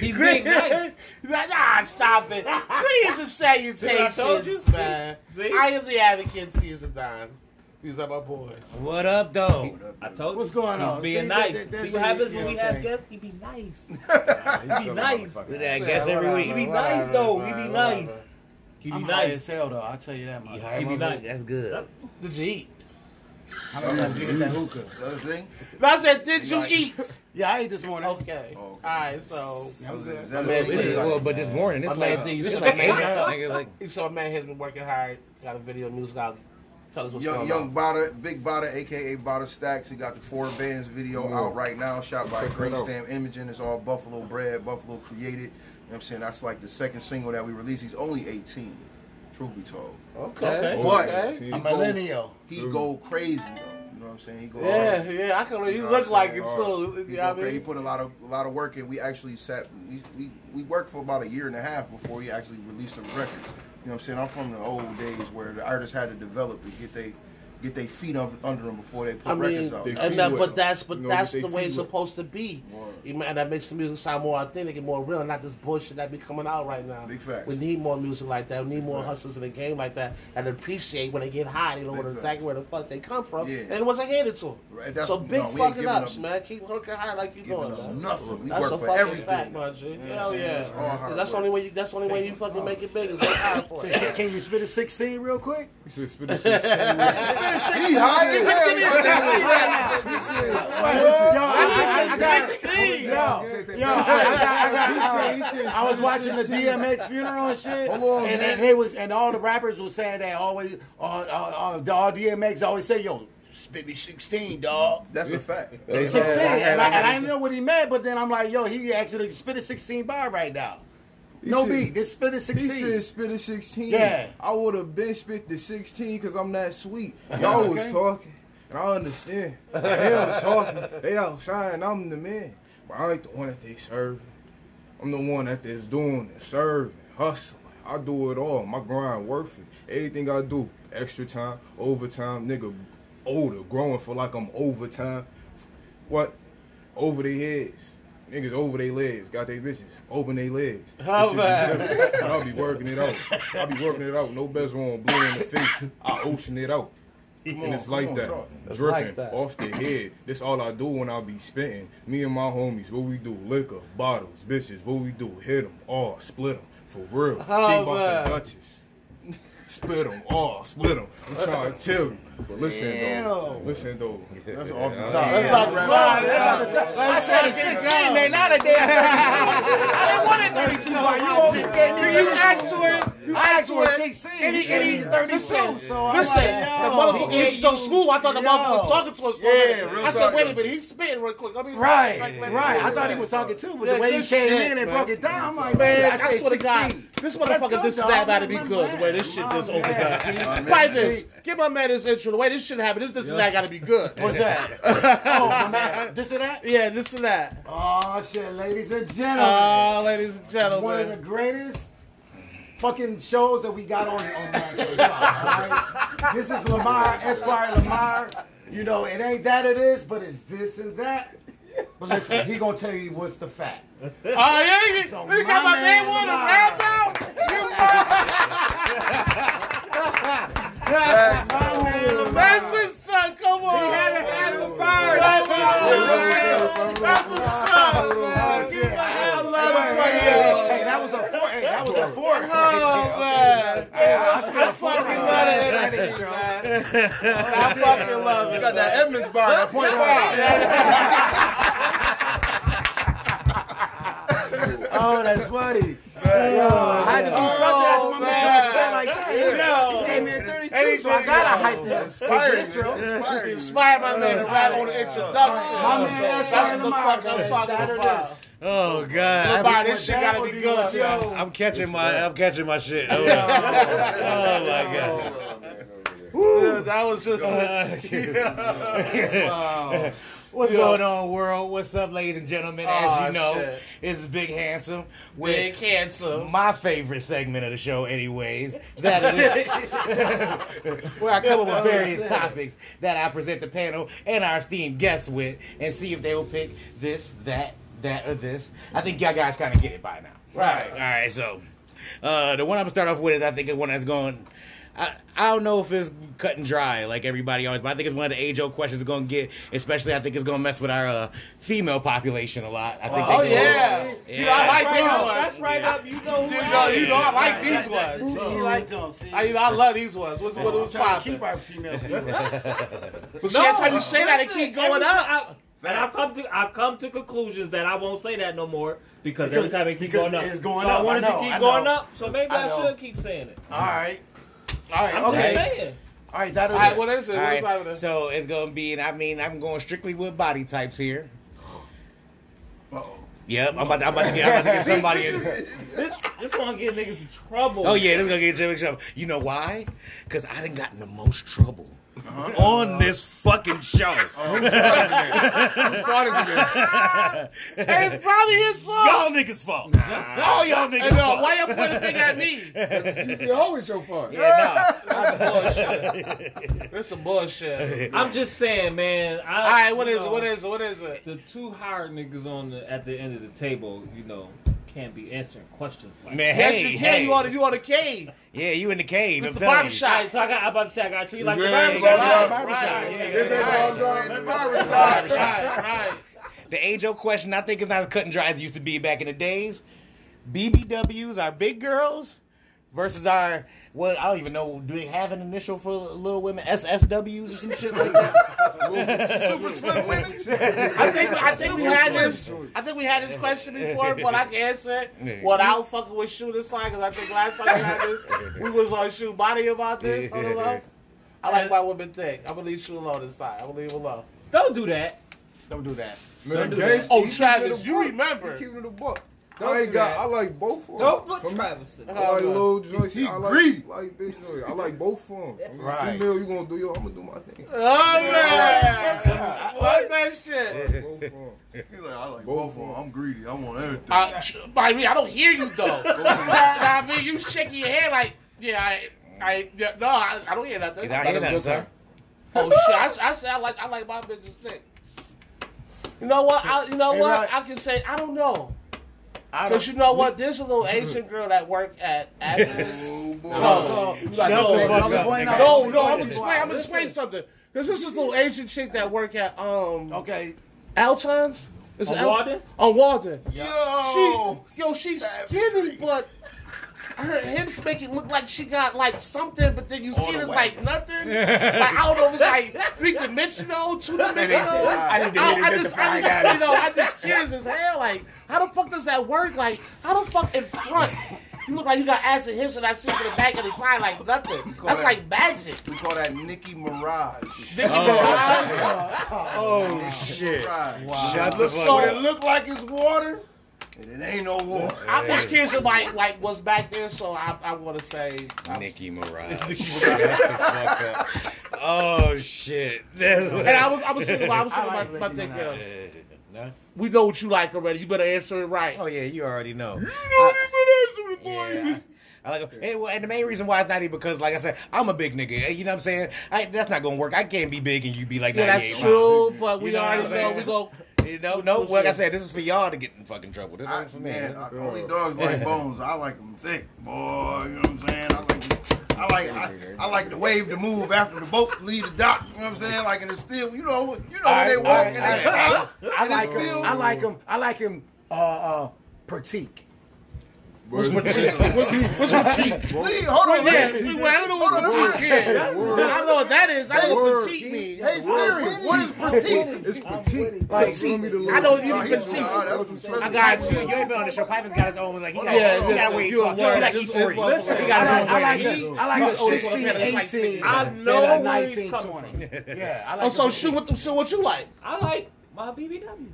He's being nice. nah, stop it. Greetings and salutations, told you. man. See? I am the advocate, Caesar Don. These are my boys. What up, though? I told you. What's going He's on? being See, nice. that- that- See what what happens when we have okay. guests? He be nice. He be nice. I guess every week. He be Whatever, nice though. He whatever, be nice. whatever. He be I'm high nice. as hell though. I'll tell you that much. He be nice. That's good. Did you eat? How many times you get that hookah? Other thing? No, I said, did you Like- eat? Yeah, I ate this morning. Okay. Oh, All okay. right, so. I'm good. Is that Man, this is- Well, but this morning, it's My man like, D, you it's like, man. nigga, like, You saw a man has been working hard. Got a video news out. Tell us what's Young, going young on. Bada, Big Bada, aka Bada Stacks. He got the four bands video out right now, shot by Green Stamp Imaging. It's all Buffalo bred, Buffalo created. You know what I'm saying? That's like the second single that we released. He's only 18, truth be told. Okay. Okay. But okay. he A go- millennial. He go crazy though. You know what I'm saying? He go Yeah, hard. yeah, I can. You You know look like I'm it saying? too. Hard. He, know what go I cra- he put a lot of a lot of work in. We actually sat. We, we we worked for about a year and a half before he actually released a record. You know what I'm saying? I'm from the old days where the artists had to develop to get they get their feet up under them before they put I mean, records out. And that, wet. but that's but You know, that's the way it's wet. supposed to be. Word. And that makes the music sound more authentic and more real, not this bullshit that be coming out right now. Big facts. We need more music like that. We need more facts. hustlers in the game like that and appreciate when they get high. They know Big what facts. exactly where the fuck they come from, Yeah. and it wasn't handed to them. Right, that's- so big no, fucking ups, them- man. Keep working hard like you Giving doing, them nothing. We That's work a for fucking everything. fact, my G. Yeah, Hell it's- yeah. it's all hard That's the only way. You, that's the only way you fucking make it big. Is work hard for it. Can, can you spit a 16 real quick? He said, spit a shit. He high as hell. Yo, I, I, I got Yo, yo, I, was watching the DMX funeral and shit, and they was, and all the rappers was saying that always, all DMX always say, "Yo, spit me 16, dog." That's a fact. 16, and I, and I didn't know what he meant, but then I'm like, "Yo, he actually spit a 16 bar right now." No said- beat, just spit a He 16. said spit a 16. Yeah. I would have been spit the 16 because I'm that sweet. Y'all was talking, and I understand. They all talking. They outshine. I'm the man. But I ain't the one that they serving. I'm the one that is doing the serving, hustling. I do it all. My grind worth it. Everything I do, extra time, overtime, nigga, older, growing for like I'm overtime. What? Over the heads. Niggas over their legs, got their bitches, open their legs. How shit bad? I'll be working it out. I'll be working it out. No best on blue in the face. I ocean it out. Come and on, it's like on, that. talk. It's Dripping like that. off the head. That's all I do when I be spitting. Me and my homies, what we do? Liquor, bottles, bitches, what we do? Hit them all, split them. For real. Oh, Think about man. the Duchess. Split them all, split them. I'm trying to tell you. But listen though. Listen though. That's off the top. That's off the top. That's I said 16, man, not a damn I didn't want it 32 bar. You always gave me You actually, you asked for actually, 16. and he, and he, He 32, listen, so listen, the motherfucker was so smooth. I thought the motherfucker was talking to us. Yeah, minute. real I said, wait a minute, he's spitting real quick. Let me Right, like, like, right. I thought he was talking too, but the way he came in and broke it down, I'm like, Man, man, I, say swear to God, this motherfucker, this is about to be good. The way this shit my just man. overdone. man. This, give my man this intro. The way this should happen. this this and that got to be good. What's that? oh, man. Oh, this or that? Yeah, this and that. Oh, shit, ladies and oh, gentlemen. Oh, ladies and gentlemen. One of the greatest fucking shows that we got on, on Talk. This is Lamar, Esquire Lamar. You know, it ain't that it is, but it's this and that. But listen, he gonna tell you what's the fact. Oh, yeah, you, So you got my man man to Lamar. rap out? My man That's his son, come on. He had to have a bird. That's his son, man. I love Hey, it hey, for hey, you. hey, that was a four. Hey, that was a four. Oh, man. I, fucking love the energy, man. I fucking love it. You got that Edmonds bar, that point five. Oh, that's funny. Yo, I had to do something after my Oh, man was like that. Yo. He gave me a 32, Anything, so I gotta yo. hype this his intro. Inspired. Inspired my man to rap on the introduction. My man, that's That's right what the fuck I'm talking That it about. oh god, Bye, I'm, this shit gotta be good, man. I'm catching my, I'm catching my shit. Oh, oh my god. Yeah, That was just. What's going on, world? What's up, ladies and gentlemen? As you know, shit. it's Big Handsome with Big cancer. my favorite segment of the show, anyways. That is where I come up with various topics that I present the panel and our esteemed guests with, and see if they will pick this, that, that or this. I think y'all guys kind of get it by now. Right. All right. So, uh, the one I'm gonna start off with is I think the one that's going. I, I don't know if it's cut and dry like everybody always, but I think it's one of the age old questions it's gonna get. Especially, I think it's gonna mess with our uh, female population a lot. I think. Oh they- yeah. You know, I like these ones. That's right up. You know who You know, you know, I like Right. these ones. See, you like them. See, I, you know, I love these ones. What's what I'm was trying to keep popping? our female viewers. But see, every time you say that, it keep going up. I, and I've come to I've come to conclusions that I won't say that no more because, every Because- time it keeps going up, it's going so up. I wanted I know, to keep I going up, so maybe I I, should keep saying it. All right, all right, I'm okay, just saying. all right. That'll All right, do. what is it? All What's right, so it's gonna be, and I mean, I'm going strictly with body types here. Uh-oh. Yep, I'm about to, I'm about to get, I'm about to get somebody in. This this one get niggas in trouble. Oh yeah, this is gonna get you in trouble. You know why? Because I done gotten the most trouble Uh-huh. on this fucking show. Oh, hey, it's probably his fault. Y'all niggas fault. All y'all niggas Hey, no, fault. why y'all pointing a thing at me? It's always your fault. Yeah, nah. That's some bullshit. I'm just saying, man. I, All right, what you is it? know, What is it? What is it? The two hired niggas on the at the end of the table, you know, can't be answering questions like. no. Man, Yes, hey, you can. hey. You on the you on the cave. yeah, you in the cave. I'm It's the telling barbershop. All right, so I got. I'm about to say I got to treat you like the Yeah, barbershop. right, barbershop. right, Yeah, yeah, yeah, right, right, right, right. The age old question, I think, is not as cut and dry as it used to be back in the days. BBWs, are big girls, versus our, well, I don't even know, do they have an initial for little women? SSWs or some shit like that? Super slim women. I think I think we had this. I think we had this question before, but I can answer it without fucking with shoe this side because I think last time we had this, we was on shoe body about this. Hold on, love. I like my women thick. I'm gonna leave shoe alone this side. I'm gonna leave him alone. Don't do that. Don't do that. Man, do gangsta, that. Oh, he keep Travis, it a you buck. remember. He keep it a buck. Don't I ain't got. that. I like both of them. Don't put For me, Travis in I like little joints. He I like, greedy. like bitch. joints. I like both of them. Right. Female, you gonna do your? I'm gonna do my thing. Oh man, fuck that shit. Both of them. He's like, I like both of them. I'm greedy. I want everything. Uh, sh- by me, I don't hear you though. I mean, you shaking your head like, yeah, I, I, yeah, no, I, I don't hear nothing. I hear that, sir. Oh shit! I, I say I like I like my bitches thick. You know what? I, you know what? Rod. I can say I don't know. I Cause you know what? There's a little Asian girl that work at Atlas. oh, boy. No, You no, no, up, point nigga. out- no, no. I'm gonna explain. I'm gonna explain something. There's just this little Asian chick that work at um Okay. Alton's. Is it On Al- Walden? On Walden. Yo. She, yo, she's skinny, but her hips make it look like she got like something, but then you see it's like nothing. like I don't know it's like three dimensional, two dimensional. I I, I just, I just, you know, I just curious as hell. Like, how the fuck does that work? Like, how the fuck in front? You look like you got ass and hips, and I see it in the back and the side like nothing. That's that- like magic. We call that Nicki Mirage. Oh, Nicki Minaj. Oh, shit. Mirage. Shut the Look, fuck so up. it look like it's water, and it ain't no water. I'm just curious about like what's back there, so I, I want to say I'm- Nicki Mirage. Shut the fuck up. Oh, shit. That's And I was, I was thinking about, I was I thinking like about, about Nicki that girl. No? We know what you like already. You better answer it right. Oh, yeah, you already know. You know what Yeah. I like and, well, and the main reason why it's not even because, like I said, I'm a big nigga. You know what I'm saying? I, that's not gonna work. I can't be big and you be like Yeah, 98 that's pounds. true, but we You know what already know we go. You know, no. Like I said, this is for y'all to get in fucking trouble. This I, ain't for me. man, I, only dogs like bones. I like them thick, boy. You know what I'm saying? I like, I like, I, I like the wave to move after the boat leave the dock. You know what I'm saying? Like in the still, you know, you know when they walk right, and all they stop. I and like it's still- him. I like him. I like him. Uh, uh, Pratik. What's What's my cheek? Please, hold on, Yeah, man. we, well, I don't know what Hold on, petite is. I don't know what that is. I know what petite means. Hey Siri, what is petite? It's petite. Like, Show I know you need he's- petite. that's some I got You, you. you ain't been on the show. Piper's got his own. Like he got, Yeah, he got listen, weight you a talk. He like This he's is forty. He got his I, own I like weight. I like the older, 16, so it's like 18. I know a where he's 19, 20. Yeah, I like Oh, so the- shoot what? So what you like? I like my BBWs.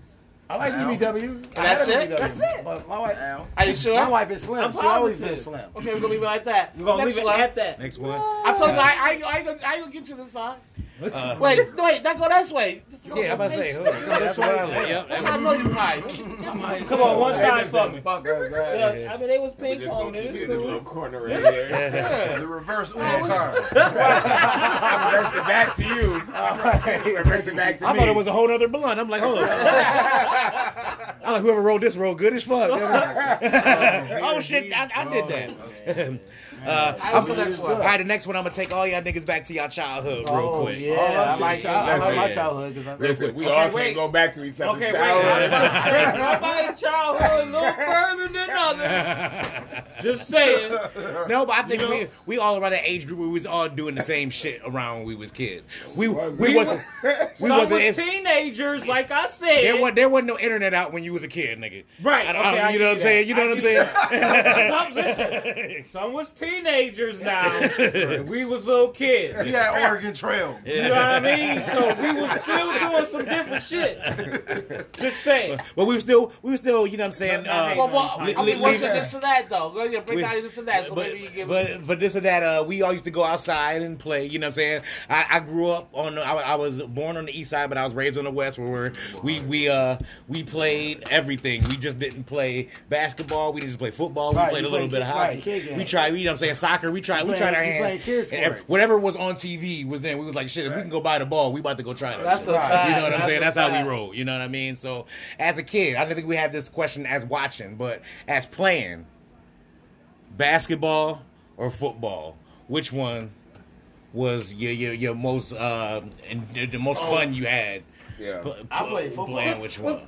I like BBW. I That's had a it? BBW, That's it. But my wife, Are you sure? my wife is slim. I'm She always been slim. Okay, we're gonna leave it like that. We're gonna Next leave it one. at that. Next one. I told you I I I ain't I ain't gonna get you this side. Uh, Wait, wait, that go this way. yeah, I'm about to say. hold on. That's what I like. Yep. That's how I know you high. Come on, one time for me. Fuck us, right? Yeah, I mean, they was ping Just gonna pong. keep It's it in this little corner right here. The reverse Uno card. I reversed it back to you. Reverse it back to I me. I thought it was a whole other blunt. I'm like, hold on. I'm like, whoever rolled this rolled good as fuck. oh shit, I, I did that. Uh, I I'm, the next one. right, the next one I'm gonna take all y'all niggas back to y'all childhood real Oh, quick. yeah, Oh, I like child- I like my childhood because I. Listen, we Okay, all wait. can't go back to each other's Okay, wait. childhood. Somebody's childhood a little further than others. Just saying. No, but I think You know? we we all around that age group we was all doing the same shit around when we was kids. We Was we it? wasn't we Some wasn't. was teenagers, like I said. there was there wasn't no internet out when you was a kid, nigga. Right, I, don't- I okay, I you know what I'm saying? you You know what I'm saying? Some, listen, some was teenagers now. and we was little kids. He had Oregon Trail. You know what I mean? So we was still doing some different shit. Just saying. But we were still we were still, you know what I'm saying? Uh, Well, well, I li- mean, what's leave- this and that though? Go ahead, break We- down this and that. So but, maybe you give. but but this and that, uh, we all used to go outside and play. You know what I'm saying? I, I grew up on. The, I, I was born on the east side, but I was raised on the west, where we're, we we uh we played everything. We just didn't play basketball. We didn't just play football. Right, we played a little played bit of kid- hockey. right, we games. tried. You know what I'm saying? Soccer. We tried. We playing- tried our you hands. playing kid And sports. Whatever was on TV was then. We was like, shit. If we can go buy the ball, we about to go try that. That's shit. a fact. You know what I'm That's saying? a That's how we roll. You know what I mean? So as a kid, I don't think we had this question as watching, but as playing basketball or football, which one was your your, your most uh and the, the most fun you had? Yeah. P- I p- played football. Playing which one?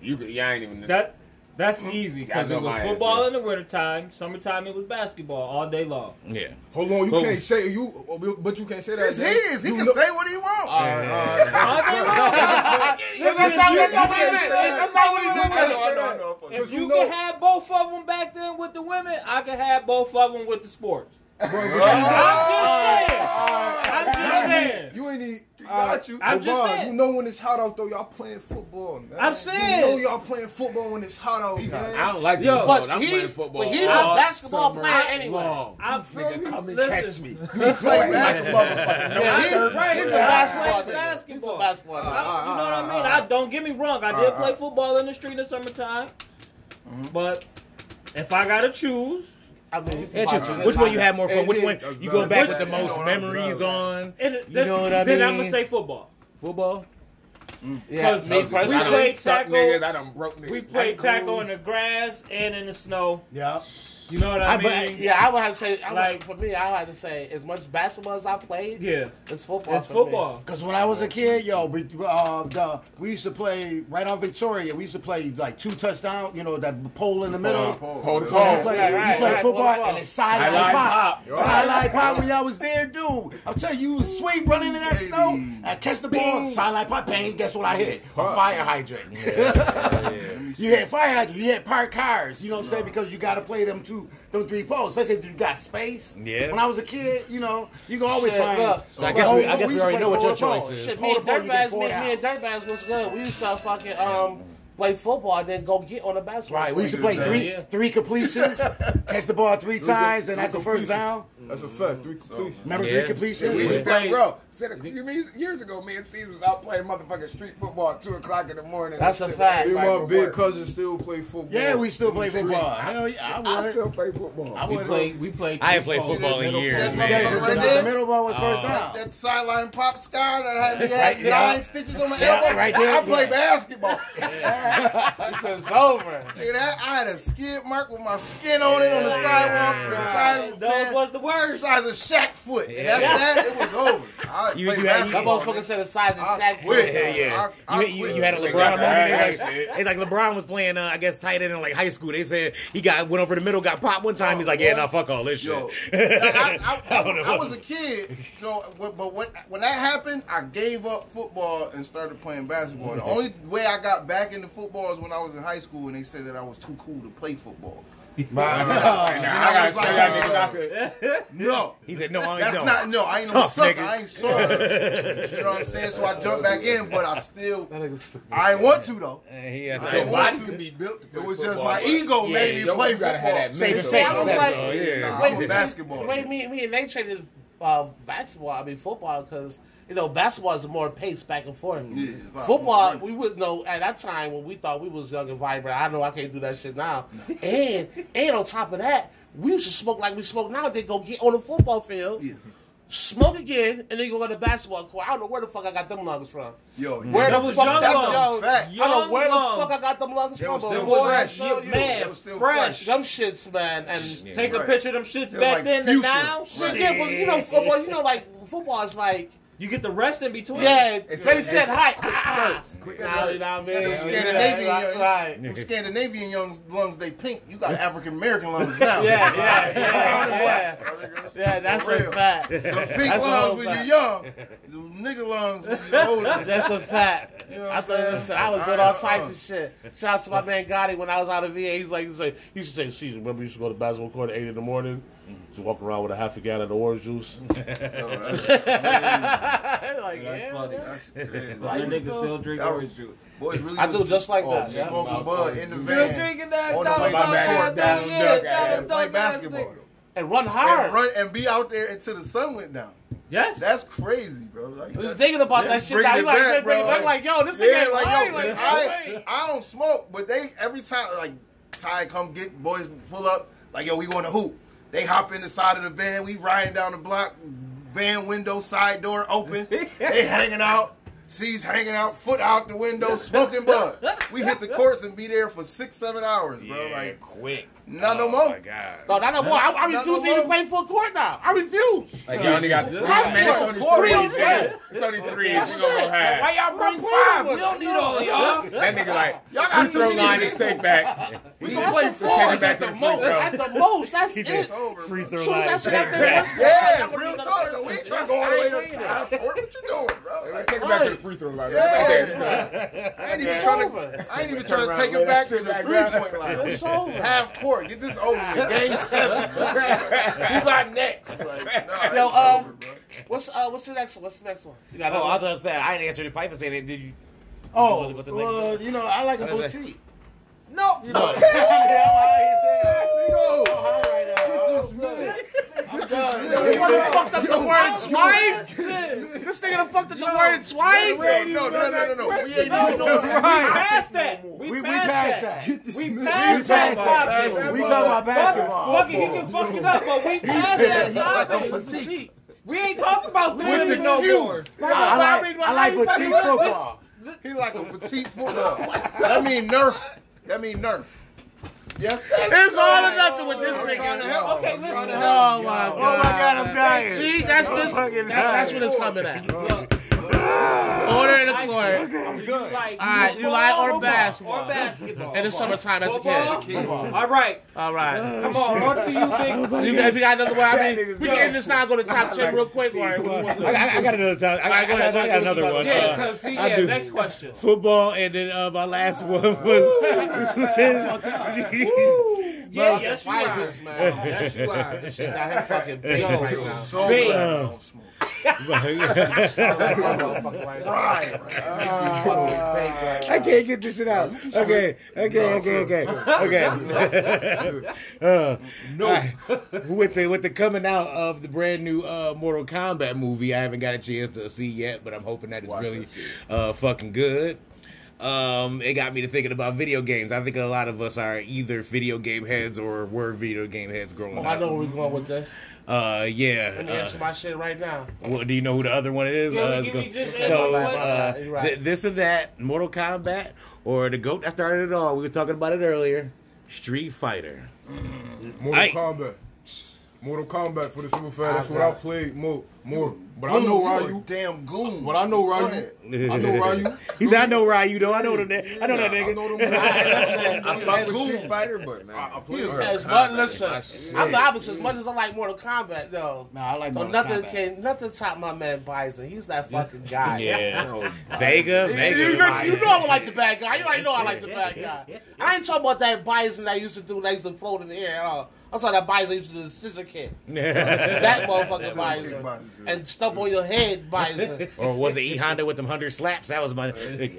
You could, yeah, I ain't even. That that's mm-hmm. easy because it was football answer. in the wintertime. Summertime it was basketball all day long. Yeah. Hold on, you But- can't say you, but you can't say that. It's Jay. his. He You can know- say what he wants. All day long. That's not what he meant. That's not what he meant. I know, I know, I know. If you you know- could have both of them back then with the women, I can have both of them with the sports. Bro, but I'm just saying. I'm just saying. You ain't need. got you. I'm just saying. You know when it's hot out though, y'all playing football, man. I'm saying. You know y'all playing football when it's hot out, man. I don't like the Yo, football. I'm playing football. but he's a basketball player anyway. long. I'm Nigga, come and listen. catch me. He play basketball. motherfucker. Yeah, he- Right, he's a basketball Right, basketball. He's a basketball I- you know what I mean? I don't get me wrong. I did play football in the street in the summertime, mm-hmm. but if I gotta choose, I mean, you can Yeah, watch shit. it. Which one you have more Hey, fun? Which yeah, one you go back with the most no, memories on? and You then, know what I mean? then I'm gonna say football. Football. Mm. Yeah, Because me we personally. I done played tackle. niggas, I done broke niggas. We played tackle ankles. in the grass and in the snow. Yeah. You know what I, I- but- mean? Yeah, I would have to say, I would, Like- for me, I would have to say, as much basketball as I played, Yeah, it's football. it's for football. Because when I was a kid, yo, we, uh, the, we used to play right on Victoria. We used to play like two touchdown. You know that pole in the middle. Hold the So we ball. played, Right, we right, played right, football football. and it's sideline Sideline pop. pop. Sideline pop when y'all was there, dude. I'm telling you, you was sweet running in that snow. I catch the ball, sideline pop, bang. Guess what I hit? A fire hydrant. you hit fire hydrant. You hit parked cars. You know what I'm saying? Because you got to play them two, them three poles, especially if you got space. Yeah. When I was a kid, you know, you can always Shit, find. look. So I guess we, I guess we used already know what your choice is. Shit, Hold me and ball, Dirtbags, me, me and. Dirtbags was good. We used to fucking um play football and then go get on the basketball. Right, we used to court. play three Yeah. three completions, catch the ball three times, and that's the first down. Mm-hmm. That's a fact. Three completions. Remember Yeah. three completions? We was Yeah. playing, bro. Said a few years- years ago, me and Steve was out playing motherfucking street football at two o'clock in the morning. That's a fact. was Me and my big work. cousin still play football. Yeah, we still play Three. football. Hell yeah, I I still play football. I We would. played. We played. I ain't played football in years, man. Yeah, the, the, middle ball was uh, first That, down. that sideline pop scar that had me Right, had yeah. nine stitches on my Yeah, elbow. right there, I play yeah. Basketball. It's over. Nigga, that I had a skid mark with my skin on it on the sidewalk. The side, Those man, was the the worst. size of Shaq foot. And after that, it was over. I You- you had- you- That basketball. motherfucker said the size of I Shaq. quit. Yeah, yeah. I- I you, you, you had a LeBron got moment. that It's like, it's like LeBron was playing, uh, I guess, tight end in like high school. They said he got went over the middle, got popped one time. He's like, yeah, Boy. nah, fuck all this shit. Yo, I, I, I, don't. I was a kid, so but but when when that happened, I gave up football and started playing basketball. The only way I got back into football is when I was in high school, and they said that I was too cool to play football. Nah, I gotta was like, uh. No, He said, no, I ain't that's don't. not no. I ain't no Tough, sucker. nigga. I ain't soft. you know what I'm saying? So I jumped back in, but I still I ain't want to though. And he I to- ain't want to. be built It was just my ego made me play you gotta have football. that Save face, I was like- yeah. Nah, Wait, I'm we- basketball. Wait, me, me and Nate traded uh, basketball. I mean football because you know basketball is more pace back and forth. Yeah, it's a lot football, we would know at that time when we thought we was young and vibrant. I know I can't do that shit now. and and on top of that, we used to smoke like we smoke now. They go get on the football field. Yeah. Smoke again, and then you go to the basketball court. I don't know where the fuck I got them lungs from. Yo, Where That the was fuck young that's lungs. yo, Fact. I don't know where lungs. the fuck I got them lungs They from. was but still boy, fresh. I. Man, They was still fresh. Them shits, man, and Yeah. Take a picture of them shits They're back like then fuchsia. and now. Right. yeah, but you know, football, you know, like football is like, You get the rest in between. yeah, It's- ready, it's- set, height. quick Ah, spurts, quick Now, spurts. you know what I mean? Them Yeah, Scandinavian right, young, right. them Scandinavian young lungs, they pink. You got African American lungs now. Yeah, yeah, yeah, yeah. Yeah, that's For a real. fact. Them pink That's a lungs when fact. you're young. Them nigga lungs when you're older. That's a fact. You know what I I'm saying? listen, I was doing all uh, types of shit. Shout out to my man Gotti when I was out of VA. He's like, he's like, he used to say, "Season, remember you used to go to basketball court at eight in the morning, mm-hmm. to walk around with a half a gallon of orange juice." Yo, that's like, That's yeah, funny. yeah. That's crazy. Like, That nigga still drink That orange juice. Boys really I was do just like oh, that. smoking bud in the Still van. drinking that On the Donald way Duck back ass down, down, thing, duck yeah, ass. Donald Play Duck ass basketball. thing. And run hard. And run and be out there until the sun went down. Yes. That's crazy, bro. Like, I was that's- thinking about Yeah, that shit. bring Now. it like, back, bring it bro. back. Like, yo, this thing Yeah, ain't like yo, Like, I. I don't smoke, but they every time like Ty come get boys pull up, like yo, we want to hoop. They hop in the side of the van, we riding down the block, van window side door open. they hanging out, C's hanging out, foot out the window, smoking bud. We hit the courts and be there for six, seven hours, bro. Yeah, Like quick. Not no Oh more. my god. No, not no more. I, I refuse to even play full court now. I refuse. Like you only got three, Half man. It's court. only three. It's only three. That's We gonna go it. half. Why y'all bring five? We don't need no. all y'all. That nigga like Y'all got free throw line niggas. is take back. We That's gonna play four four. at the most. free. At the most, that's it. free throw line. I see that Yeah, I'm real talk. We ain't trying to go all the way to the half court. What you doing, bro? Take it back to the free throw line. Yeah. I ain't even trying to. I ain't even trying to take lay it back to the three point line. It's over. Half court. Get this over with. Game seven. bro. Who got next? Like, nah, Yo, uh, over. What's uh, what's the next one? What's the next one? You got Oh, another I one? thought say I didn't answer the pipe for saying it. Did you? Oh, Was it what the lady well, said? you know, I like a What is it? boutique. No. You know, Yo, get this man. I'm done. This nigga fucked up the word twice. This nigga done fucked up the word twice. no, no, no, no, no. We ain't even passed that. We, passed, that. We passed that. We talking about basketball. Fuck it, he can fuck it up, but we passed that topic. We ain't talking about women no more. I like, I like petite football. He like a petite football. That mean Nerf. That mean Nerf. Yes. It's all or nothing with this I'm trying to nigga. help. Okay, I'm trying to listen. help. Oh my Oh my God, I'm dying. See, that's this. That's, that's what it's coming at. Order in the court. I'm good. Like, All right, you like or basketball? Or basketball. In the summertime as a Football? kid. All right. All right. Come on, on to you, big. You, if you got another one, I mean, we can end this now. Go to top ten real quick. Or, I, I, I got another time. I, I, I, go ahead, got, I got another one. Yeah, Uh, because see, I yeah, do. next question. football, and then uh, my last one was. Yeah, yes, you Why are. this, man? Yes, you are. This shit got him fucking big right now. So Big. I don't smoke. I can't get this shit out. Okay, okay, okay, okay, okay. uh, no. with the with the coming out of the brand new uh, Mortal Kombat movie, I haven't got a chance to see yet, but I'm hoping that it's really uh, fucking good. Um, it got me to thinking about video games. I think a lot of us are either video game heads or were video game heads growing Oh, up. I know where we're going with this. Uh, yeah. Let me uh, answer my shit right now. well, do you know who the other one is? Give me- Uh, give go. me just- so, My bad, my uh, right. th- this or that, Mortal Kombat, or the goat that started it all. We were talking about it earlier. Street Fighter. Mortal Aye. Kombat. Mortal Kombat for the super fan. That's what I played more. More. But I know Ryu. Damn goon. But I know Ryu. I know Ryu. He said, "I know Ryu, though. I know them. I know that I nigga." know them. I fuck with Goon. Street Fighter, but man, I- I play Mortal. As much, listen, my. I'm the opposite. As much as I like Mortal Kombat, though. Nah, I like So Mortal nothing Kombat. can nothing top my man Bison. He's that fucking guy. Yeah, Vega, You, Vega. you know, you know I like the bad guy. You already know I like the bad guy. I ain't talking about that Bison that used to do. That used to float in the air. Uh, I saw that Bison used to do the scissor kick. that motherfucker Bison. And stump on your head Bison. or was it E Honda with them hundred slaps? That was my. Yeah, I mean,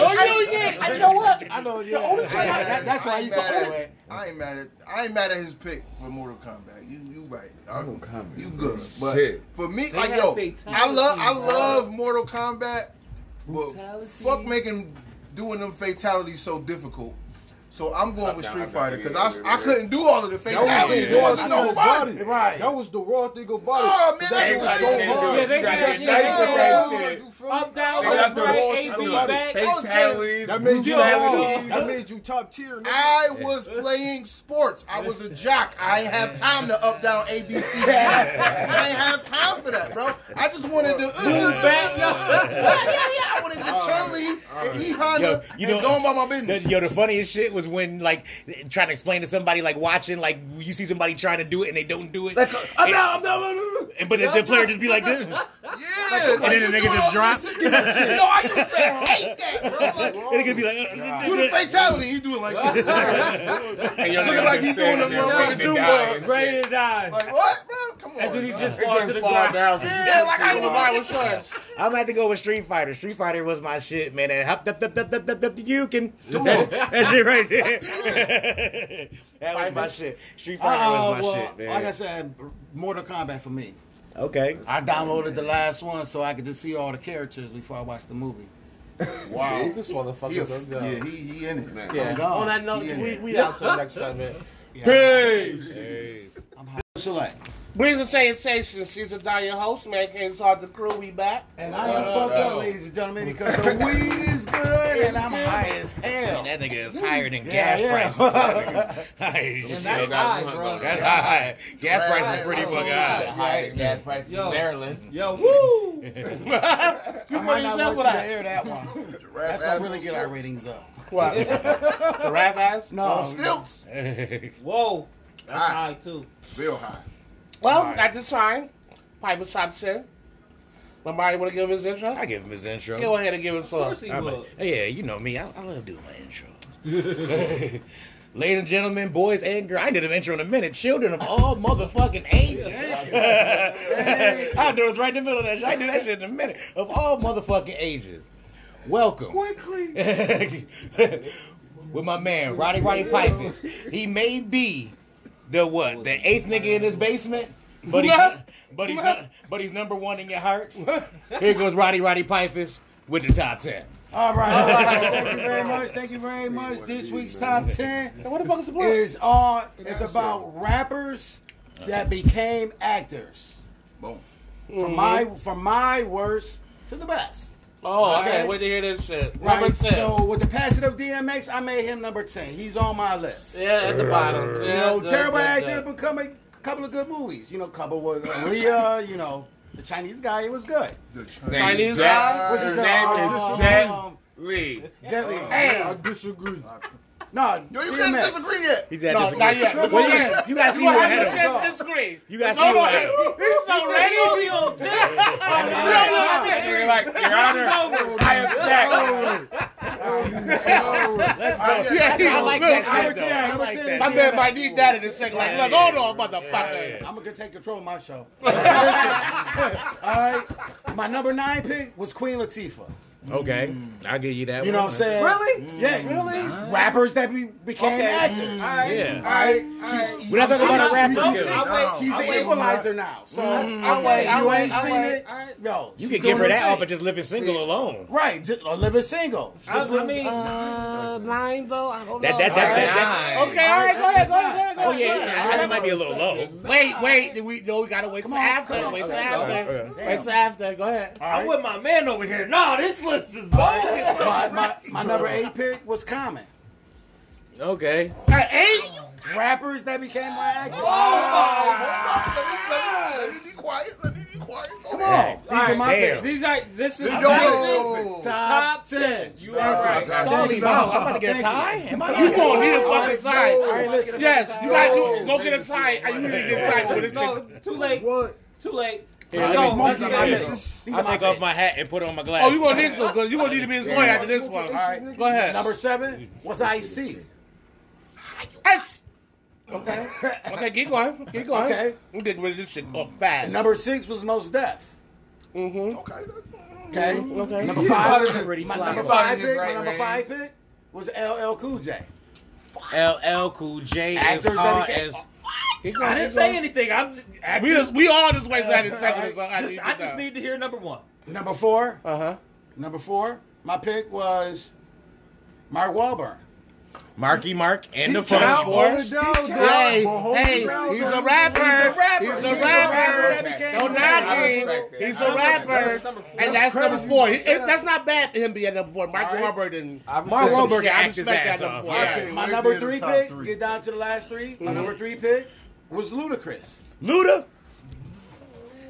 I, yeah, I, you know what? I know, The yeah. only thing I, That- that's why I ain't used to mad at- I ain't mad at I ain't mad at his pick for Mortal Kombat. You you right. I- Mortal Kombat, You good. But Shit. for me, They like yo, I love I bro. love Mortal Kombat, but fuck making doing them fatalities so difficult. So I'm going with Street I'm Fighter because yeah, I, I couldn't do all of the That was fatalities. the It wasn't no about fun. Right. That was the raw thing about it. Oh, man, that was so I hard. Yeah, they got got that yeah, nice yeah, with that yeah. shit. You feel me? Up, down, They left, right, raw A, thing B, about back. Fatalities. That made you Fatalities. that made you top tier. I was playing sports. I was a jock. I ain't have time to up down ABC. A B C. D. I ain't have time for that, bro. I just wanted to Move uh, back, yeah, yeah, yeah. I wanted to Chun Li and E Honda and know- go about my business. Yo, the funniest shit was when like trying to explain to somebody like watching like you see somebody trying to do it and they don't do it. I'm down, I'm down, I'm down. And- but the, the player just be like this, Yeah. and then the nigga just drop. Yo, I used to hate that, bro. Like, And it could be like, uh, do the fatality. He doing like this. Looking like he doing standing the there motherfucking waiting to June die and Ready to die. Like what, bro? Come on. And then he just It fall to the ground. Yeah, like I ain't The even Bible. I'm gonna have to go with Street Fighter. Street Fighter was my shit, man. And hop, up, up, up, up, up, up, you can. That, that shit right there. That was my shit. Street Fighter Uh, was my well, shit, man. like I said, Mortal Kombat for me. okay. I downloaded the last one so I could just see all the characters before I watched the movie. Wow. This He a- motherfucker's yeah, yeah, he he in it. Man. Yeah. I'm gone. On that note, Yeah. we, we out till next time, man. Peace. Select. Breeze of Sensation, Caesar Down, your host, man. Can't start the crew. We back. And I am fucked up, ladies and gentlemen, because the weed is good and I'm high as hell. That nigga is higher than Yeah, gas yeah. prices. High as shit. That's high, bro. That's high. Gas prices pretty fucking high. High gas prices in Maryland. Yo, woo! You might not want to that. air that one. That's gonna really get our ratings up. What? Giraffe ass? No, Stilts. Whoa. That's High. high, too. Real high. Well, at this time, Piper top 10. Lamar, you want to give him his intro? I give him his intro. Go ahead and give us Of course some. he I'm a- yeah, you know me. I, I love doing my intros. Ladies and gentlemen, boys and girls, I did an intro in a minute. Children of all motherfucking ages. I do it right in the middle of that shit. I do that shit in a minute. Of all motherfucking ages. Welcome. Quickly. With my man, Rowdy Roddy Pipers. He may be the what? The eighth nigga in his basement, but he's but he's but he's number one in your hearts. Here goes Rowdy Roddy Pipers with the top ten. All right, all right. Thank you very much. Thank you very much. This week's top ten What the fuck is the is on. It's about rappers that became actors. Boom. From my from my worst to the best. Oh, okay. Okay. Wait to hear this shit. Right. Number 10. So with the passing of DMX, I made him number ten. He's on my list. yeah, at the bottom. You Yeah, know, good, terrible good, actor, good. but come a couple of good movies. You know, couple with Aaliyah. You know, the Chinese guy. It was good. The Chinese Jet- guy? What's his His name? name Uh, is Jet um, Li. Jet Hey. I disagree. No, Yo, you DMX. can't disagree yet. He's at No, disagree. not yet. Come Well, on. yeah. You guys see You who have ahead a of him. chance to disagree. You guys see who no, ahead of him. He's so ready. You're like, Your Honor, I object. Let's go. Yeah, I like that shit though. I like that. My man might need that in a second. Like, look, hold on, motherfucker. I'm gonna take control of my show. All right. My number nine pick was Queen Latifah. Okay, mm. I'll give you that. You know what I'm saying? Really? Mm. Yeah. Really? Rappers that be, became Okay. actors. Mm. All right. Yeah. All right. She's, We're not talking about a she's- rapper she's- skill. I'll wait. She's I'll the wait. equalizer now. So I'll wait, I'll you wait, ain't I'll seen wait. it. All right. No, You can give her that thing. off, but just living single alone. Right, just, uh, or living single. Just I live- mean, Uh, nine though? I don't That know. that that, that that's. Okay, all right, go ahead, go ahead, go ahead. Go Oh ahead. yeah, yeah, that might be a little low. Wait, wait. We no, we gotta wait till on, after. come on, Wait till okay, after. okay. Wait till after. Go ahead. I'm with my man over here. No, this list is bogus. my, my, my number eight pick was Common. Okay. At eight? Rappers that became my oh, actors. Let me, let, me, let me be quiet. Let me be quiet. Come on. These are my Damn. picks. These are this is Yo. top Top 10. 10. You are right. Stall him. I'm about to get a tie. Am I? You gonna need a fucking tie. All right, listen. Yes, you got to go get a tie. You need to get a tie with No, too late. What? Too late. Yeah, so, monkey business. I take off my hat and put on my glasses. Oh, you gonna need some? Cause you gonna need to be going after this one. All right, go ahead. Number seven what's Ice T. Ice. Okay. okay, keep going. Keep going. Okay. We're getting rid of this shit up fast. Number six was Mos Def. Mm-hmm. Okay. Okay. Mm-hmm. Okay. Number five. my number five pick. My number five pick was LL Cool J. LL Cool J Actors is as I didn't say anything. I'm just. We just, we all just wait that uh, in seconds. I just, I just need to hear number one. Number four. Uh huh. Number four. My pick was Mark Wahlberg. Marky Mark and the Funky Boys. Hey, hey, he's a rapper. He's a rapper. Don't knock him. He's a rapper, and that's number four. That's not bad for him being number four. Mark. Wahlberg and Mark Wahlberg. I respect that number four. My number three pick. Get down to the last three. My mm-hmm. number three pick was Ludacris. Luda.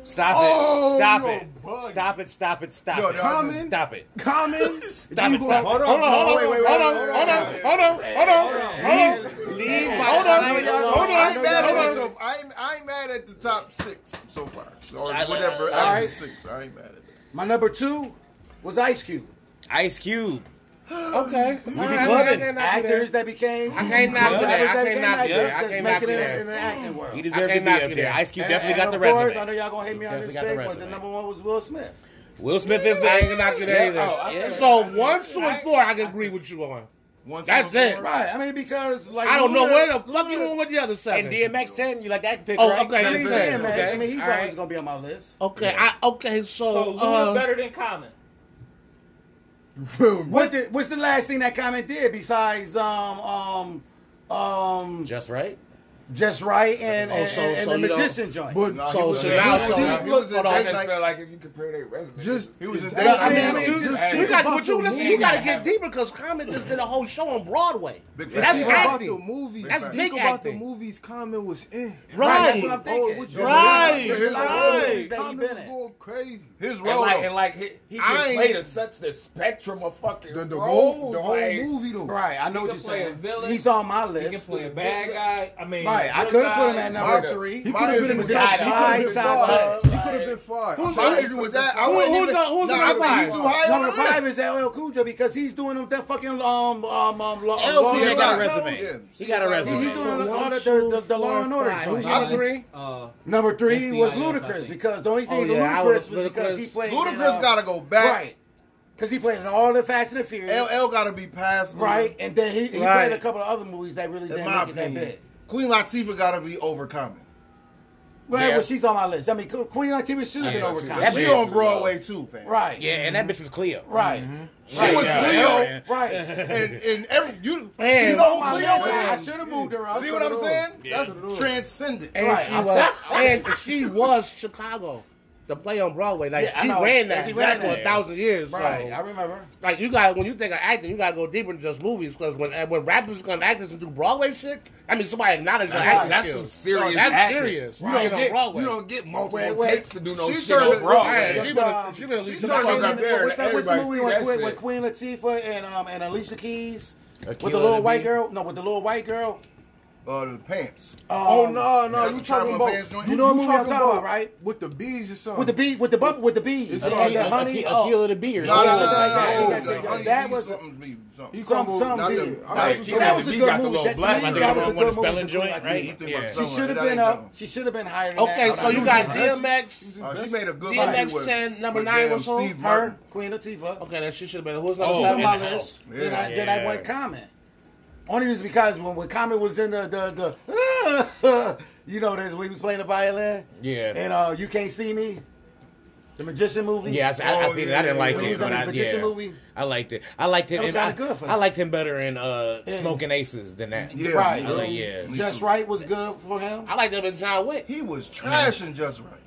Stop it. Stop it. Stop it. Stop it. Stop it. Comments? Stop it. Common. Stop it. Stop Hold on. Hold on. Wait, wait, wait. Hold on. Hold on. Hold on. Hold on. Hold on. Leave my Hold on. Hold on. Hold on. I'm mad at it. I ain't mad at the top six so far. Or whatever. All right. Six. I ain't mad at it. My number two was Ice Cube. Ice Cube okay. We be clubbing I mean, actors that became. I can't knock you that. I can't knock that. I can't knock that. In the acting world, he deserved to be up there. Ice Cube definitely got the resume. Of course, I know y'all gonna hate me on this thing, but the number one was Will Smith. Will Smith is the. I ain't knock you that either. Oh, so one, two, and four, I can agree with you on. One, two, That's it. Right. I mean, because like I don't know where the lucky one with the other seven. And DMX ten, you like that pick? Oh, right? okay. DMX. Okay. I mean, he's All always right. gonna be on my list. Okay. Yeah. I, okay. So, so who's uh, better than Common? what the, what's the last thing that Common did besides um um um just right? just right and, oh, so, and, and so, the magician joint. But, no, so, so, so, so, so, so, was so, date night. Like if you compare their resume, just he was in date night. I mean, I mean, just, just you got what you listen. You got to get deeper because Common just did a whole show on Broadway. Big that's think acting. About the movies. That's think big about acting. the movies Common was in. Right. Right. That's what I'm oh, thinking. Oh, right. His right. That he been in. crazy. His role and like, and like he, he can play to such the spectrum of fucking the, the roles. Whole, the whole like, movie though. Right. I know what you're saying. He's on my list. He can play a bad guy. I mean. Right. I could have put him at number three. He could have been in the top five. He could have been five. Who's arguing with that? number five? Number five is LL Cool because he's doing them that fucking um um um. um LL got a resume. He got a resume. He's doing all the the Law and Order. Number three? Number three was Ludacris because the only thing Ludacris was because he played. Ludacris uh, got to go back. Right. Because he played in all the Fast and the Furious. LL got to be passed. Right, and then he, he right. played a couple of other movies that really didn't make opinion. it that big. Queen Latifah got to be overcoming. Right, yeah. well, she's on my list. I mean, Queen Latifah should have yeah, been overcoming. She, she on Broadway too, fam. Right. Yeah, and that bitch was Cleo. Right. Mm-hmm. She right. was Cleo. Right. and, and every you, man. she's on Cleo. I should have moved her. Up. See what I'm saying? Yeah. That's transcendent. And right. she was, and she was Chicago the play on Broadway. Like yeah, she, ran that, yeah, she ran that for a thousand years. Right, so. I remember. Like you got when you think of acting, you got to go deeper than just movies because when when rappers become actors and do Broadway shit, I mean somebody acknowledges your acting. That's skills. some serious. That's acting. serious. You right. don't, get, Broadway. you don't get multiple wait, wait. takes to do no she shit on Broadway. Yeah, she been, um, she been, she been, she turned what's that, what's the movie with, with, Queen Latifah and um and Alicia Keys with the little white girl? No, with the little white girl uh, the pants. oh no, no, you talking about you know what movie I'm talking about, right? With the bees or something. With the bee, with the buff, with the bees. It's like the honey, a oh. kilo of the beer. No, no, no, that was something. Some some beer. That was a good movie. That was a good movie. Joint, right? Yeah. She should have been up. She should have been higher. okay, so you got DMX. Uh, she made a good DMX ten number nine was? Her Queen Latifah. Okay, that she should have been. Who's was number oh, seven? My list. Then, I, then I went common. Only reason because when, when Common was in the the, the you know that we was playing the violin. Yeah. And uh, you can't see me. The magician movie. Yeah, I, I, I oh, seen it. I didn't like it, but I yeah. Movie? I liked it. I liked it. I, I, liked him better in uh. Smoking Aces than that. Yeah, right. Like, yeah. Just Wright was good for him. I liked him in John Wick. He was trashing Just Wright.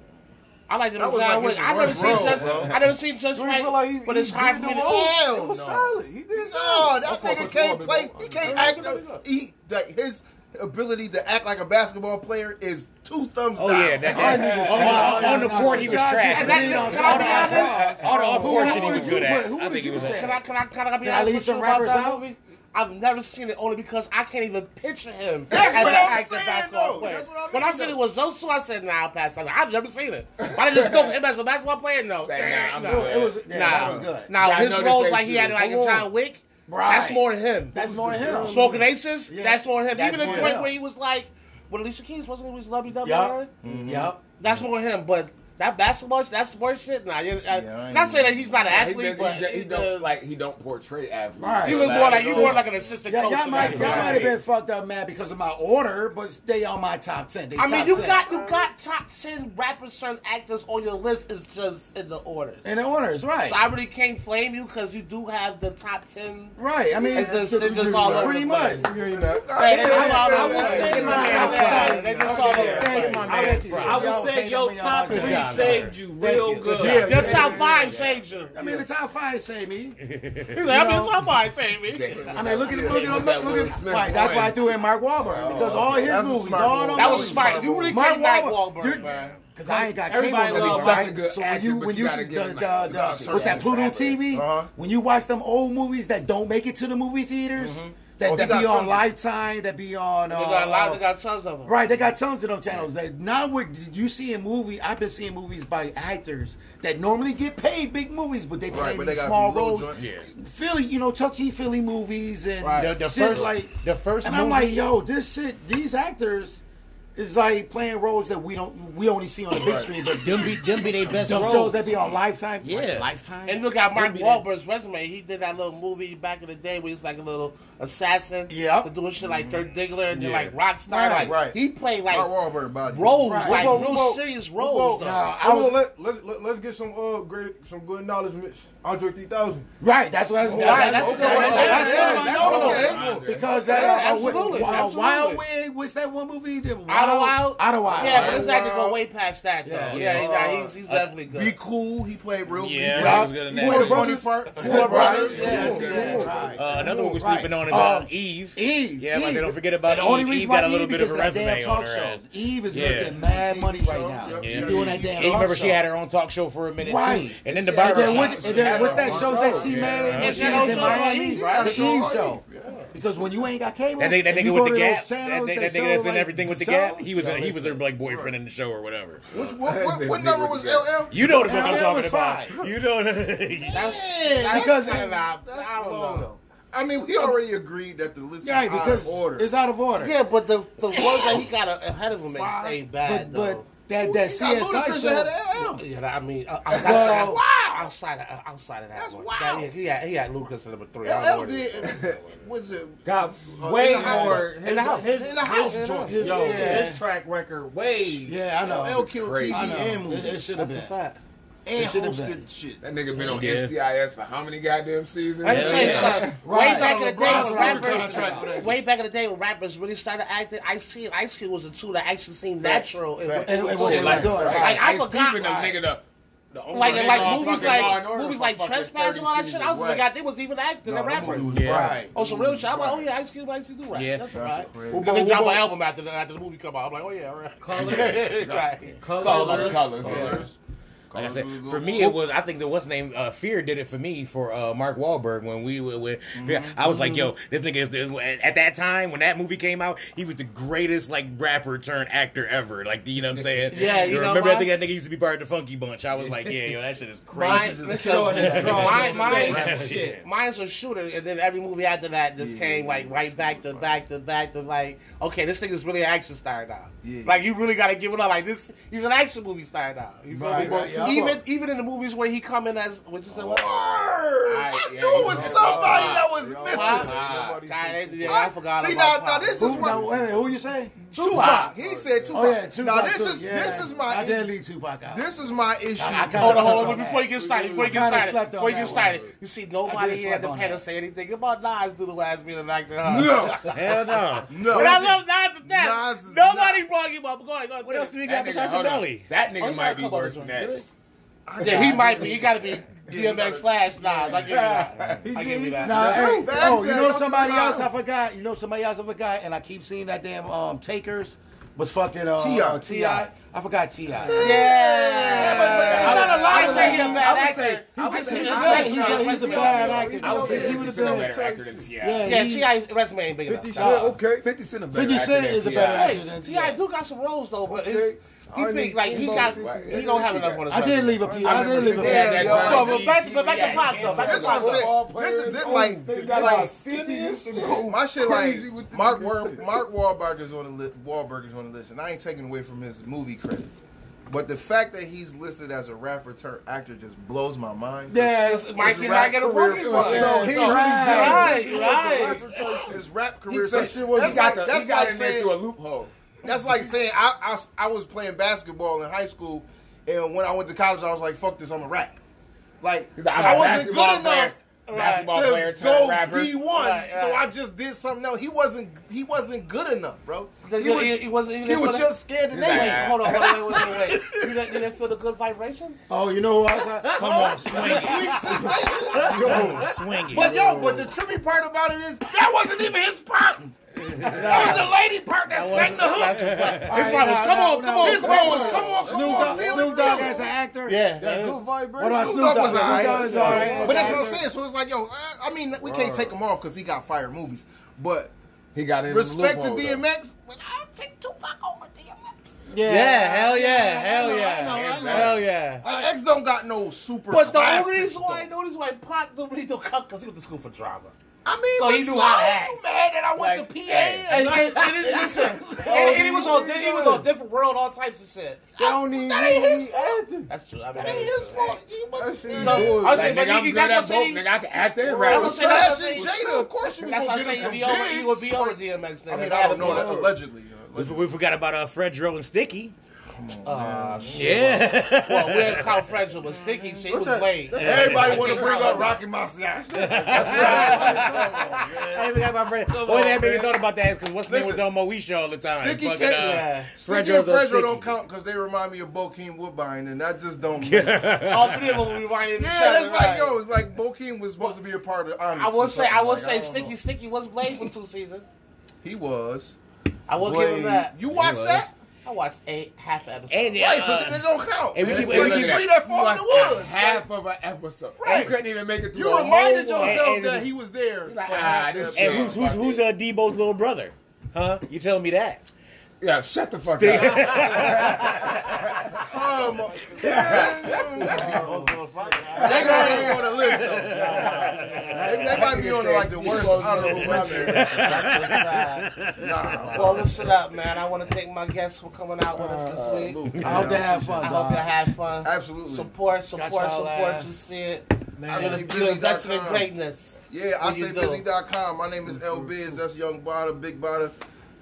I like that, that was like I never seen role, such. Bro. I never seen just, Right, feel like he, but it's hard for me to. Hell, it was no. solid. He did. No, that nigga can't play. He can't act. He that his ability to act like a basketball player is two thumbs oh. Yeah, that, that, that, on, on, on the court, he was trash. And that, can I be honest? The off court, he was good at. Who did you say? Can I can I can I be honest? Can I leave some rappers? I've never seen it only because I can't even picture him That's as an active saying, basketball though. player. That's what I mean, when I said it was Zosu, I said, nah, I'll pass on. I've never seen it. But I just know him as a basketball player? No. Nah, nah. It was, yeah, nah. His roles like he had like a John Wick. That's more him. That's more him. Smoking Aces. That's more him. Even the joint where he was like, with Alicia Keys, wasn't he? with was Lubby Dubby. Yep. That's more him. But that that's much. That's worse shit. You're, uh, yeah, I not saying that he's not an athlete, he, but he, he, he does, don't like he don't portray athletes. Right. You look more like you more like an assistant yeah, coach. Y'all might, y'all might have been fucked up, mad because of my order, but stay on my top ten. They I top mean, you 10. got you got top ten rappers and actors on your list. It's just in the order. In the orders, right? So I really can't flame you because you do have the top ten. Right. I mean, it's just, it's just all pretty much. You know, I would say your top is five saved you real good. Yeah, that's how five saved you. I mean, that's how five saved me. He's like, I mean, somebody saved me. I mean, look at look at look at. That's why I threw in Mark Wahlberg because all his movies, all them. That was smart. You really Mark Wahlberg. Cause I ain't got Everybody cable movies, right? So when you when you, the, the, the, what's that Pluto TV? When you watch them old movies that don't make it to the movie theaters, mm-hmm that, oh, that be on Lifetime, that be on. Uh, they got they got tons of them. Right, they got tons of them channels. That now we're you seeing movie. I've been seeing movies by actors that normally get paid big movies, but they play right, these small roles. Yeah. Philly, you know, touchy Philly movies and right. the, the first like the first. And movie, I'm like, yo, this shit. These actors it's like playing roles that we don't we only see on the big right. screen, but them be them be their best them roles. shows that be on Lifetime. Yeah, like Lifetime. And look at Mark Wahlberg's resume. He did that little movie back in the day where he's like a little assassin. Yeah, doing shit like Dirk Diggler and yeah. like rock star. Right, like right. he played like Mark Wahlberg body. roles, right. like real serious roles. Nah, no, I was, let, let, let, let's get some uh, great some good knowledge, Miss Andre 3000. Right, that's what I was. Right, right. that's, okay. that's, that's, that's, that's, that's, that's, that's, that's, that's, that's, that's, that's, that's, that's, that's, that's, Otto out. Otto out. Yeah, but it's not to go way past that though. Yeah, yeah, yeah. He's, he's definitely uh, good. Be cool. He played real. Yeah, he was good in that. Four brothers. Four brothers. Yeah, uh, another one we're sleeping on is uh, um, Eve. Eve. Yeah, like they don't forget about Eve. Eve got a little bit of a resume on her. Eve is making mad money right now. She's Doing that damn. Eve, remember she had her own talk show for a minute too, and then the barbershop. What's that show that she made? She was. The Eve show. Because when you ain't got cable, that, thing, that nigga with the gap, that, that, that nigga that's like in everything with the gap, he was he was her like boyfriend in the show or whatever. Which what, what, what number was LL? You know the fuck I'm talking about. You know that's because I don't know. I mean, we already agreed that the list yeah, is out of order. It's out of order. Yeah, but the the ones that he got ahead of him ain't, ain't bad but, though. But that that well, CSI show. Yeah, I mean, I, I, outside of uh, outside of that That's one. wild. That is, he had he had Lucas at number three. LL did uh, was it got uh, way more in the house his, in the house his, joint. his, yo yeah. his track record way yeah I know LL killed TV and movies. It, should have been. Fact. And hosted shit. That nigga been on yeah. NCIS for how many goddamn seasons? Uh, way back in the day when rappers, way back in the day when rappers really started acting, I see Ice Cube was a tool that actually seemed natural. Right. And, and, and, and, and, and, and, like, like I forgot. Right like like movies like movies like Trespass and all that shit. I was like, forgot they was even acting no, the rappers. Yeah. Right. Oh, some real shit. I'm like, oh yeah, Ice Cube, Ice Cube, do right. Yeah, that's, right. They drop an album after the after the movie come out. I'm like, oh yeah, right. Colors, right. Colors. colors. colors. Like I said, for me it was. I think the what's name uh, Fear did it for me for uh, Mark Wahlberg when we were. When, mm-hmm. I was like, yo, mm-hmm. this nigga is the, at that time when that movie came out, he was the greatest like rapper turned actor ever. Like you know what I'm saying? yeah, you, you know, remember. I think that nigga used to be part of the Funky Bunch. I was like, yeah, yo, that shit is crazy. My mine, was shooter, and then every movie after that just yeah, came like right back to back to back to like, okay, this thing is really action star now. Yeah. Like you really got to give it up. Like this, he's an action movie star now. You feel right, me? Right, even even in the movies where he come in as which is say, oh. I, knew it was somebody that was missing. I forgot. See now, now this is who, who you say? Tupac. He said Tupac. Oh yeah, Tupac. Now this is this is my. issue. I didn't leave Tupac out. This is my issue. Hold on, hold on. Before you get started, before you get started, before you get started, you see nobody had the pen to say anything about Nas Doodle as being an actor. No, hell no, no. But I love Nas to death. Nobody brought him up. Go ahead, go ahead. What else do we got besides your belly? That oh, nigga might be worse than that. Yeah, he might be. He got to be DMX slash Nas. I give you that. I give you that. Nah, hey, oh, you know somebody else I forgot. You know somebody else I forgot, and I keep seeing that damn um, Takers was fucking uh, T.I. T.I. I forgot T.I. Yeah. yeah. Not a lot of say he's a bad actor. I would say he's a bad actor. He would have he was a better actor than T.I. Yeah, yeah T.I.'s resume ain't big enough. 50 Cent, okay. 50 Cent a better 50 Cent is a better actor than T.I. T.I. do got some roles, though, but it's... He I think need like he got 50. he don't have enough on his I did leave a few. I did leave a few. Yeah, yeah. John But back, but back he to Pac though. Back to That's Pac. saying. This is this like like 50 used to my shit like Mark Mark Wahlberg is on the list. Wahlberg is on the list, and I ain't taking away from his movie credits. But the fact that he's listed as a rapper turned actor just blows my mind. Yeah, Mike His can rap get a career fucking one. up. So he really Right, bad. right. His rap career. that so- shit was that's He got, like, the, that's he got like in there through a loophole. That's like saying I, I, I was playing basketball in high school, and when I went to college, I was like, "Fuck this, I'm a rap." Like I'm I a wasn't good player. enough Basketball to turned go. D one, Right, so. I just did something else. He wasn't he wasn't good enough, bro. He, He was, he, he wasn't even he was just Scandinavian. He's Wait, like, ah. hold on, hold on, wait, wait, wait, wait. You didn't, you didn't feel the good vibrations? Oh, you know who else? I, oh, Come on, swing it. Sweet sensation. Come on, swing it. But yo, but the trippy part about it is that wasn't even his part. That was the lady part that sang the hook. That's a fact. All His right, part was, now, come now, on, come on, His come part was come on, come on, Snoop Dogg as an actor. Yeah, That yeah. good. What about Snoop Snoop Dogg Dogg? was Snoop alright. Dogg is all right. But that's what I'm saying. So it's like, yo, I, I mean, we can't take him off because he got fire movies. But He got in respect to the loophole, though. DMX, but I'll take Tupac over DMX. Yeah, hell yeah, hell I know, yeah, I know, I know. hell yeah. Uh, X don't got no super. But the only reason why I know this why Pac don't really don't cut because he went to school for drama. I mean, So he knew so how to you act. mad that I went Like, to PA? hey. And, and, and it- listen, and, and he was on he was on different world, all types of shit. They don't even That ain't his fault. That's true. I mean, That that ain't his fault. He That wasn't- shit So. I was saying, but nigga, I'm he, good that's what I'm saying. Nigga, I can act and I rap. was saying, that's what I'm Smashing saying. Jada, of course you was That's why gonna I say get he him would be over. He would be over DMX. I mean, I don't know that allegedly. We, we forgot about uh, Fredro and Sticky. Oh shit. Yeah. Well, we had Kyle Frederick was sticky. She was late. Everybody want to bring up Rocky Marciano. I even got my friend. Only thing I make thought about that is because what's his name was Listen. on Moesha all the time. Sticky Fucking, cakes. uh, Yeah. Sticky Fredro's and Fredro Sticky. don't count because they remind me of Bokeem Woodbine, and that just don't. yeah, All three of them reminded each other. that's like right. yo, it's like Bokeem was supposed to be a part of Onyx. I or will say, I something, will like, say, don't Sticky know. Sticky was Blade for two seasons. He was. I will give him Blade. that. You watched was. that? I watched eight half episode. And yeah, Right, so uh, it don't count. and we It's keep- like and we a keep- tree that fall in the Watched woods. half of an episode. Right. You couldn't even make it through You a reminded whole yourself and- that he was there. Like, ah, this and who's who's who's uh, Deebo's little brother? Huh? You telling me that? Yeah, shut the fuck Stick- up. Um, they gonna be on the list though. They, they might be on the, like the worst honorable mention. Nah. Well, listen up, man. I want to thank my guests for coming out with us this week. I hope they have fun. I hope they dog. had fun. Absolutely. Support, support, y'all support. ass. You see it. I You're, stay you're investing in busy.com. greatness. Yeah, I What you stay do? busy.com. My name is L Biz. That's Young Bada, Big Bada.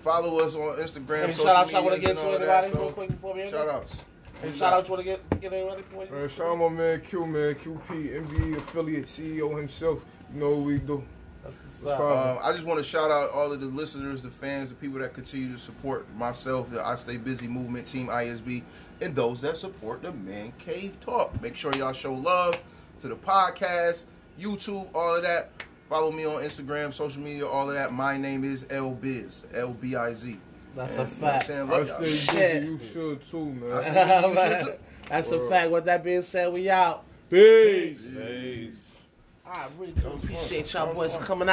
Follow us on Instagram. Social shout outs I want to get and to anybody so real quick before we end? Shout outs. Any shout outs you want to get get anybody before you? Man, shout out my man Q, man. QP, NBA affiliate, CEO himself. You know what we do. Uh, Um, I just want to shout out all of the listeners, the fans, the people that continue to support myself, the I Stay Busy Movement, Team ISB, and those that support the Man Cave Talk. Make sure y'all show love to the podcast, YouTube, all of that. Follow me on Instagram, social media, all of that. My name is L Biz, L B I Z. That's And, a you know I'm fact. saying? I y'all. Shit. You should too, man. I you should too. That's a fact. With that being said, we out. Peace. I really do appreciate y'all boys coming out.